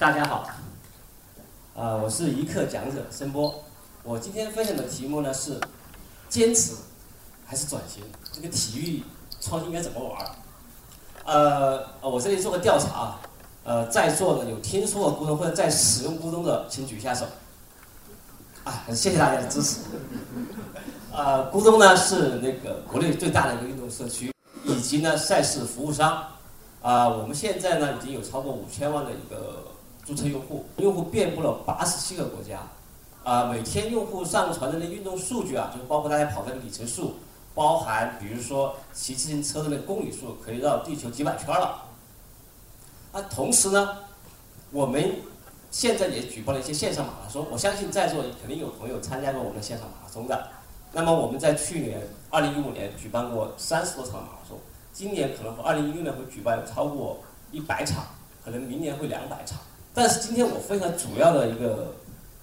大家好，呃，我是一课讲者申波。我今天分享的题目呢是坚持还是转型？这个体育创新应该怎么玩？呃，我这里做个调查啊，呃，在座的有听说过咕咚或者在使用咕咚的，请举一下手。啊，谢谢大家的支持。呃，咕咚呢是那个国内最大的一个运动社区，以及呢赛事服务商。啊，我们现在呢已经有超过五千万的一个注册用户，用户遍布了八十七个国家。啊，每天用户上传的那运动数据啊，就包括大家跑的里程数，包含比如说骑自行车的那公里数，可以绕地球几百圈了。啊，同时呢，我们现在也举办了一些线上马拉松，我相信在座肯定有朋友参加过我们的线上马拉松的。那么我们在去年二零一五年举办过三十多场马拉松。今年可能二零一六年会举办超过一百场，可能明年会两百场。但是今天我分享主要的一个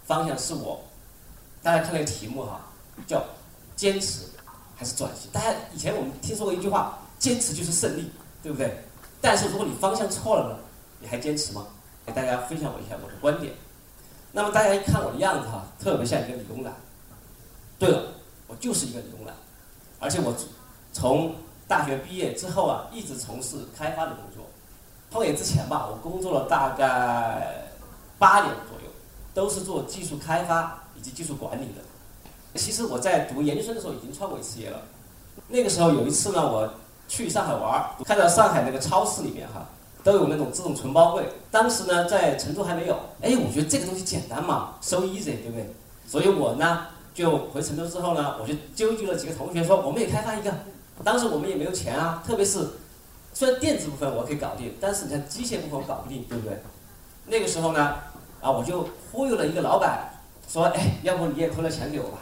方向是我，大家看那个题目哈，叫坚持还是转型？大家以前我们听说过一句话，坚持就是胜利，对不对？但是如果你方向错了呢，你还坚持吗？给大家分享我一下我的观点。那么大家一看我的样子哈，特别像一个理工男。对了，我就是一个理工男，而且我从大学毕业之后啊，一直从事开发的工作。创业之前吧，我工作了大概八年左右，都是做技术开发以及技术管理的。其实我在读研究生的时候已经创过一次业了。那个时候有一次呢，我去上海玩儿，看到上海那个超市里面哈，都有那种自动存包柜。当时呢，在成都还没有。哎，我觉得这个东西简单嘛，so easy，对不对？所以我呢，就回成都之后呢，我就纠集了几个同学说，我们也开发一个。当时我们也没有钱啊，特别是虽然电子部分我可以搞定，但是你看机械部分我搞不定，对不对？那个时候呢，啊，我就忽悠了一个老板，说，哎，要不你也投了钱给我吧？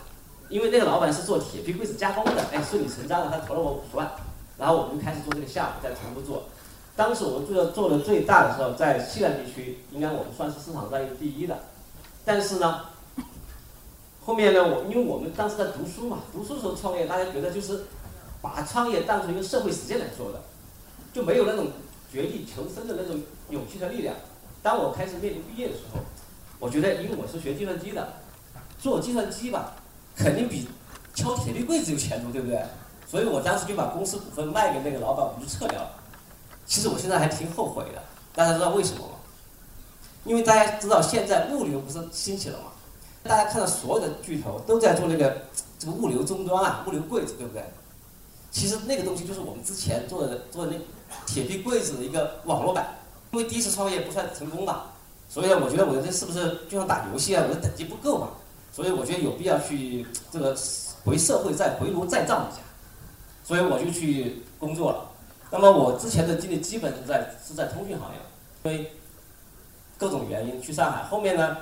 因为那个老板是做铁皮柜子加工的，哎，顺理成章的他投了我五十万，然后我们就开始做这个项目，在成都做。当时我们做做的最大的时候，在西南地区，应该我们算是市场占有第一的。但是呢，后面呢，我因为我们当时在读书嘛，读书的时候创业，大家觉得就是。把创业当成一个社会实践来做的，就没有那种绝地求生的那种勇气和力量。当我开始面临毕业的时候，我觉得因为我是学计算机的，做计算机吧，肯定比敲铁皮柜子有前途，对不对？所以我当时就把公司股份卖给那个老板，我就撤掉了。其实我现在还挺后悔的，大家知道为什么吗？因为大家知道现在物流不是兴起了吗？大家看到所有的巨头都在做那个这个物流终端啊，物流柜子，对不对？其实那个东西就是我们之前做的做的那铁皮柜子的一个网络版，因为第一次创业不算成功吧，所以呢，我觉得我这是不是就像打游戏啊？我的等级不够嘛，所以我觉得有必要去这个回社会再回炉再造一下，所以我就去工作了。那么我之前的经历基本是在是在通讯行业，因为各种原因去上海，后面呢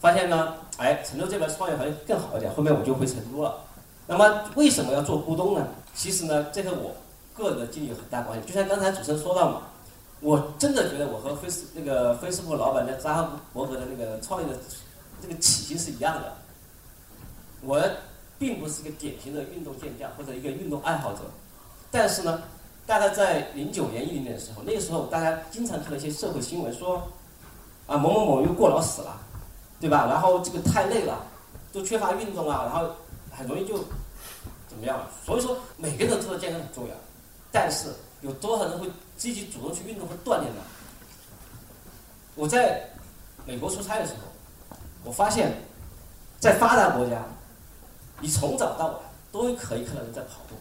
发现呢，哎，成都这边创业环境更好一点，后面我就回成都了。那么为什么要做咕咚呢？其实呢，这个我个人的经历有很大关系。就像刚才主持人说到嘛，我真的觉得我和飞斯那个飞斯普老板的扎哈伯格的那个创业的这个起心是一样的。我并不是一个典型的运动健将或者一个运动爱好者，但是呢，大概在零九年、一零年的时候，那个时候大家经常看到一些社会新闻，说啊某某某又过劳死了，对吧？然后这个太累了，都缺乏运动啊，然后。很容易就怎么样了？所以说，每个人都知道健康很重要，但是有多少人会积极主动去运动和锻炼呢？我在美国出差的时候，我发现，在发达国家，你从早到晚都可以看到人在跑步，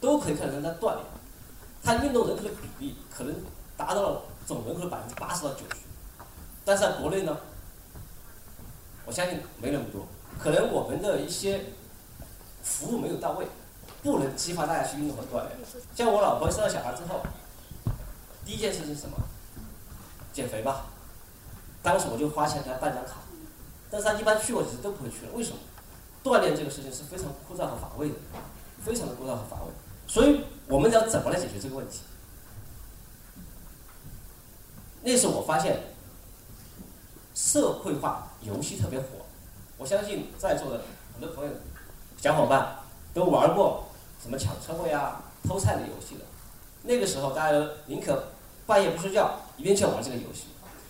都可以看到人在锻炼，他运动人口的比例可能达到了总人口的百分之八十到九十，但是在国内呢，我相信没那么多，可能我们的一些。服务没有到位，不能激发大家去运动和锻炼。像我老婆生了小孩之后，第一件事是什么？减肥吧。当时我就花钱给她办张卡，但是她一般去过几次都不会去了。为什么？锻炼这个事情是非常枯燥和乏味的，非常的枯燥和乏味。所以我们要怎么来解决这个问题？那时候我发现，社会化游戏特别火。我相信在座的很多朋友。小伙伴都玩过什么抢车位啊、偷菜的游戏的，那个时候大家宁可半夜不睡觉，一定去玩这个游戏。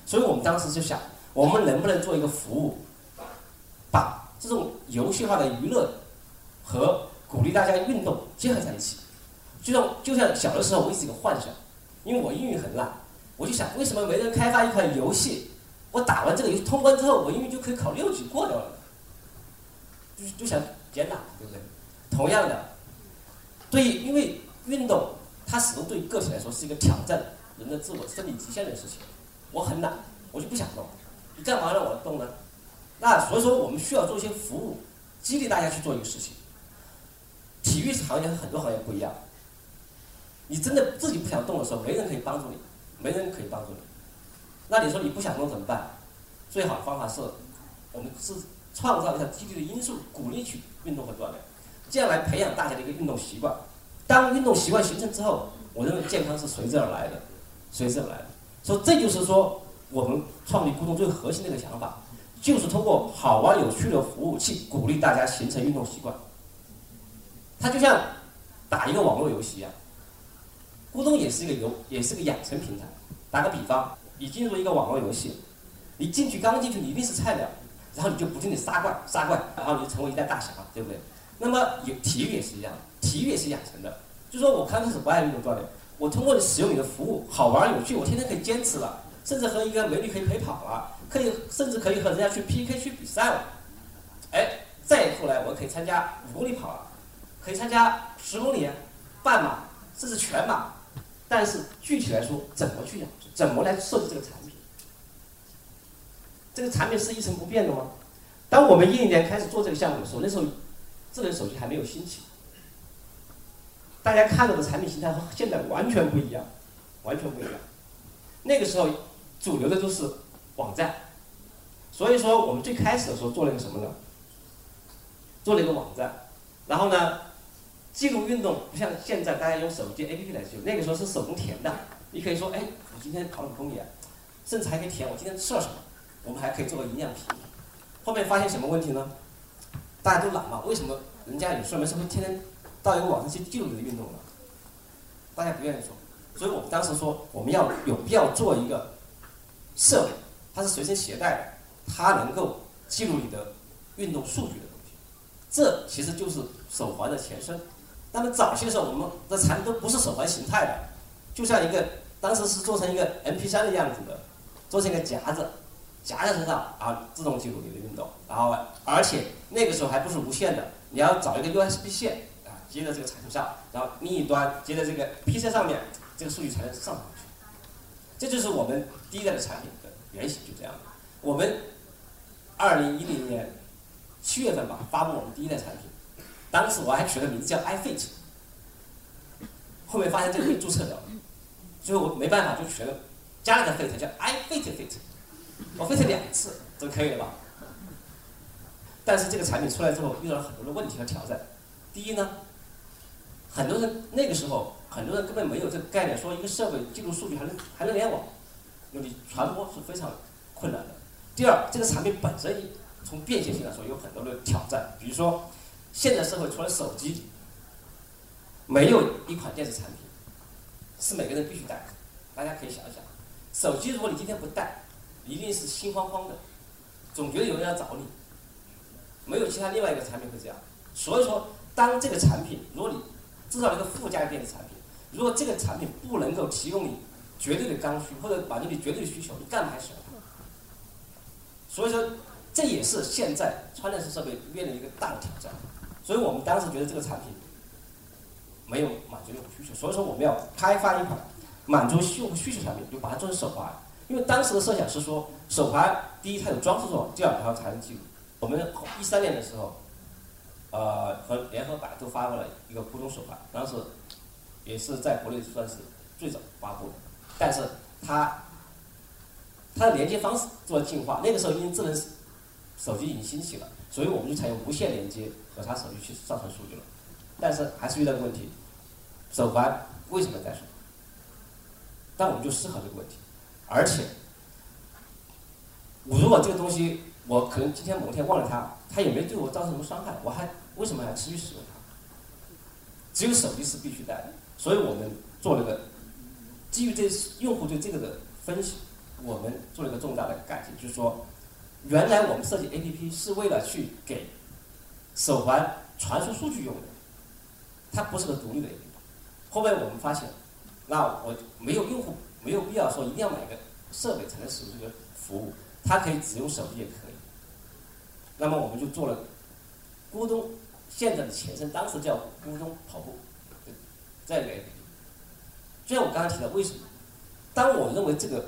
所以我们当时就想，我们能不能做一个服务，把这种游戏化的娱乐和鼓励大家运动结合在一起？就像就像小的时候，我一直有个幻想，因为我英语很烂，我就想为什么没人开发一款游戏，我打完这个游戏通关之后，我英语就可以考六级过掉了，就就想简打，对不对？同样的，对，因为运动它始终对个体来说是一个挑战人的自我生理极限的事情。我很懒，我就不想动，你干嘛让我动呢？那所以说，我们需要做一些服务，激励大家去做一个事情。体育行业和很多行业不一样。你真的自己不想动的时候，没人可以帮助你，没人可以帮助你。那你说你不想动怎么办？最好的方法是，我们是创造一下激励的因素，鼓励去运动和锻炼，这样来培养大家的一个运动习惯。当运动习惯形成之后，我认为健康是随之而来的，随之而来的。所以这就是说，我们创立咕咚最核心的一个想法，就是通过好玩有趣的服务去鼓励大家形成运动习惯。它就像打一个网络游戏一样。咕咚也是一个游，也是个养成平台。打个比方，你进入一个网络游戏，你进去刚进去，你一定是菜鸟，然后你就不停地杀怪，杀怪，然后你就成为一代大侠，对不对？那么有体育也是一样，体育也是养成的。就说我刚开始不爱运动锻炼，我通过使用你的服务，好玩有趣，我天天可以坚持了，甚至和一个美女可以陪跑了，可以甚至可以和人家去 PK 去比赛了。哎，再后来我可以参加五公里跑了，可以参加十公里、半马，甚至全马。但是具体来说，怎么去养成？怎么来设计这个产品？这个产品是一成不变的吗？当我们一零年开始做这个项目的时候，那时候智能手机还没有兴起，大家看到的产品形态和现在完全不一样，完全不一样。那个时候主流的都是网站，所以说我们最开始的时候做了一个什么呢？做了一个网站，然后呢？记录运动不像现在大家用手机 APP 来记录，那个时候是手工填的。你可以说，哎，我今天跑了五公里，甚至还可以填我今天吃了什么。我们还可以做个营养品。后面发现什么问题呢？大家都懒嘛，为什么人家有事没事会天天到一个网上去记录你的运动呢？大家不愿意做，所以我们当时说，我们要有必要做一个设备，它是随身携带的，它能够记录你的运动数据的东西。这其实就是手环的前身。那么早些时候，我们的产品都不是手环形态的，就像一个当时是做成一个 MP3 的样子的，做成一个夹子，夹在身上，然后自动记录你的运动，然后而且那个时候还不是无线的，你要找一个 USB 线啊接在这个产品上，然后另一端接在这个 PC 上面，这个数据才能上上去。这就是我们第一代的产品的原型，就这样。我们二零一零年七月份吧发布我们第一代产品。当时我还取了名字叫 iFit，后面发现这个被注册掉了，最后我没办法就取了加了个 fit 叫 iFitFit，我分成两次都可以了吧？但是这个产品出来之后遇到了很多的问题和挑战。第一呢，很多人那个时候很多人根本没有这个概念，说一个设备记录数据还能还能联网，那你传播是非常困难的。第二，这个产品本身从便携性来说有很多的挑战，比如说。现在社会除了手机，没有一款电子产品是每个人必须带的。大家可以想一想，手机如果你今天不带，一定是心慌慌的，总觉得有人要找你。没有其他另外一个产品会这样。所以说，当这个产品，如果你制造了一个附加的电子产品，如果这个产品不能够提供你绝对的刚需或者满足你绝对的需求，你干嘛还选它？所以说，这也是现在穿戴式设备面临一个大的挑战。所以我们当时觉得这个产品没有满足用户需求，所以说我们要开发一款满足用户需求产品，就把它做成手环。因为当时的设想是说，手环第一它有装饰作用，第二它才能记录。我们一三年的时候，呃，和联合百度发布了一个普通手环，当时也是在国内算是最早发布的，但是它它的连接方式做了进化。那个时候因为智能手机已经兴起了，所以我们就采用无线连接。和他手机去上传数据了，但是还是遇到一个问题，手环为什么带手？但我们就思考这个问题，而且，我如果这个东西我可能今天某天忘了它，它也没对我造成什么伤害，我还为什么还持续使用它？只有手机是必须带的，所以我们做了个基于这用户对这个的分析，我们做了一个重大的改进，就是说，原来我们设计 APP 是为了去给手环传输数据用的，它不是个独立的 APP。后面我们发现，那我没有用户没有必要说一定要买个设备才能使用这个服务，它可以只用手机也可以。那么我们就做了咕咚现在的前身，当时叫咕咚跑步，这个 APP。就像我刚才提到，为什么？当我认为这个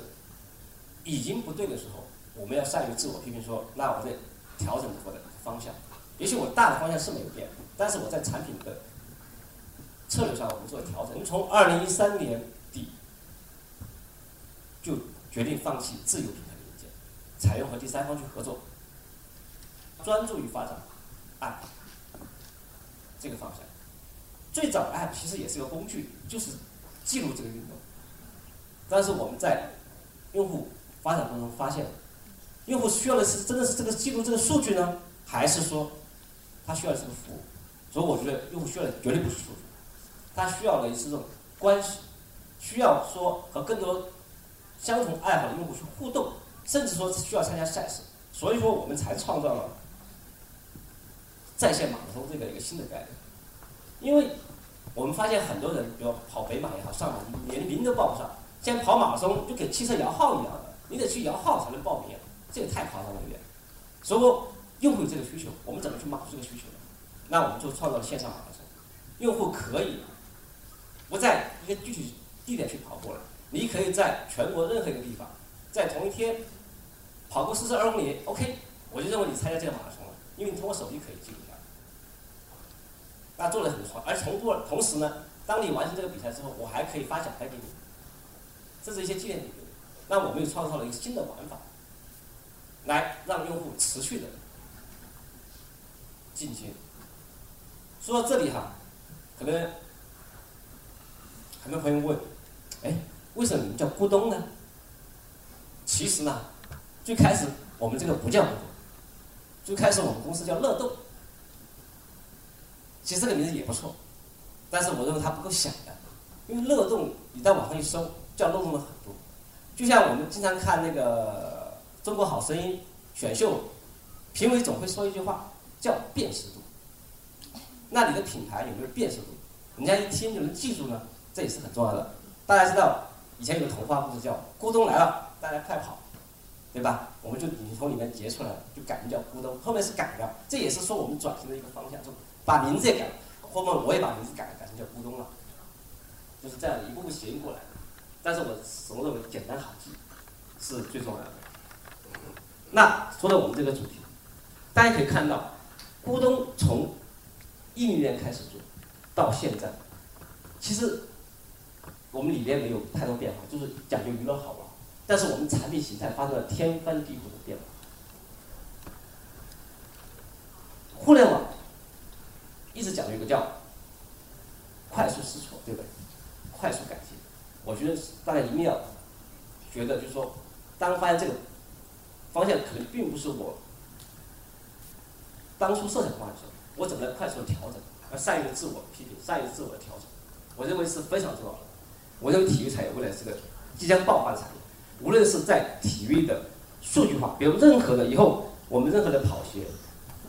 已经不对的时候，我们要善于自我批评，说那我在调整我的方向。也许我大的方向是没有变，但是我在产品的策略上我们做了调整。我们从二零一三年就决定放弃自有品牌的硬件，采用和第三方去合作，专注于发展 App 这个方向。最早的 App 其实也是个工具，就是记录这个运动。但是我们在用户发展过程中发现，用户需要的是真的是这个记录这个数据呢，还是说他需要的是个服务？所以我觉得用户需要的绝对不是数据，他需要的是这种关系，需要说和更多相同爱好的用户去互动，甚至说需要参加赛事。所以说我们才创造了在线马拉松这个一个新的概念，因为我们发现很多人，比如跑北马也好，上马连名都报不上。像跑马拉松就跟汽车摇号一样的，你得去摇号才能报名，这个太夸张了一点。所以说，用户有这个需求，我们怎么去满足这个需求呢？那我们就创造了线上马拉松，用户可以不在一个具体地点去跑步了，你可以在全国任何一个地方，在同一天跑个四十二公里，OK，我就认为你参加这个马拉松了，因为你通过手机可以记录下。那做的很好，而同步同时呢，当你完成这个比赛之后，我还可以发奖牌给你。这是一些纪念品，那我们又创造了一个新的玩法，来让用户持续的进行。说到这里哈，可能很多朋友问，哎，为什么叫咕咚呢？其实呢，最开始我们这个不叫咕咚，最开始我们公司叫乐动。其实这个名字也不错，但是我认为它不够响的，因为乐动你在网上一搜。叫漏洞了很多，就像我们经常看那个《中国好声音》选秀，评委总会说一句话，叫辨识度。那你的品牌有没有辨识度？人家一听就能记住呢？这也是很重要的。大家知道以前有个童话故事叫《咕咚来了》，大家快跑，对吧？我们就你从里面截出来了，就改名叫咕咚，后面是改的，这也是说我们转型的一个方向，就把名字也改了，后面我也把名字改了，改成叫咕咚了，就是这样一步步谐音过来。但是我始终认为简单好记是最重要的。那说到我们这个主题，大家可以看到，咕咚从一零年开始做，到现在，其实我们理念没有太多变化，就是讲究娱乐好玩。但是我们产品形态发生了天翻地覆的变化。互联网一直讲究一个叫快速试错，对不对？快速改进。我觉得大家一定要觉得，就是说，当发现这个方向可能并不是我当初设想的方向时，我怎么来快速的调整，而善于自我批评，善于自我调整，我认为是非常重要的。我认为体育产业未来是个即将爆发的产业，无论是在体育的数据化，比如任何的以后我们任何的跑鞋、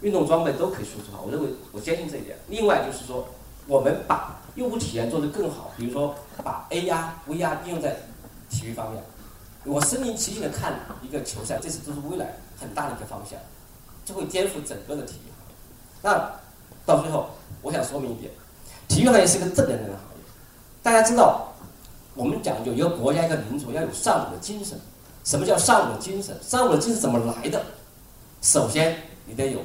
运动装备都可以数字化，我认为我坚信这一点。另外就是说，我们把用户体验做得更好，比如说把 AR、VR 应用在体育方面。我身临其境的看一个球赛，这是都是未来很大的一个方向，就会颠覆整个的体育行业。那到最后，我想说明一点，体育行业是一个正能量的行业。大家知道，我们讲究一个国家一个民族要有尚武的精神。什么叫尚武的精神？尚武的精神怎么来的？首先，你得有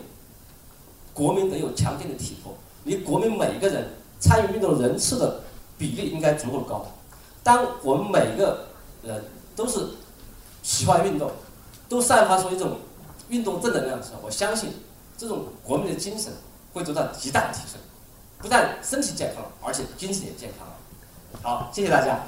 国民得有强健的体魄，你国民每个人。参与运动人次的比例应该足够高。当我们每个人都是喜欢运动，都散发出一种运动正能量的时候，我相信这种国民的精神会得到极大的提升，不但身体健康，而且精神也健康了。好，谢谢大家。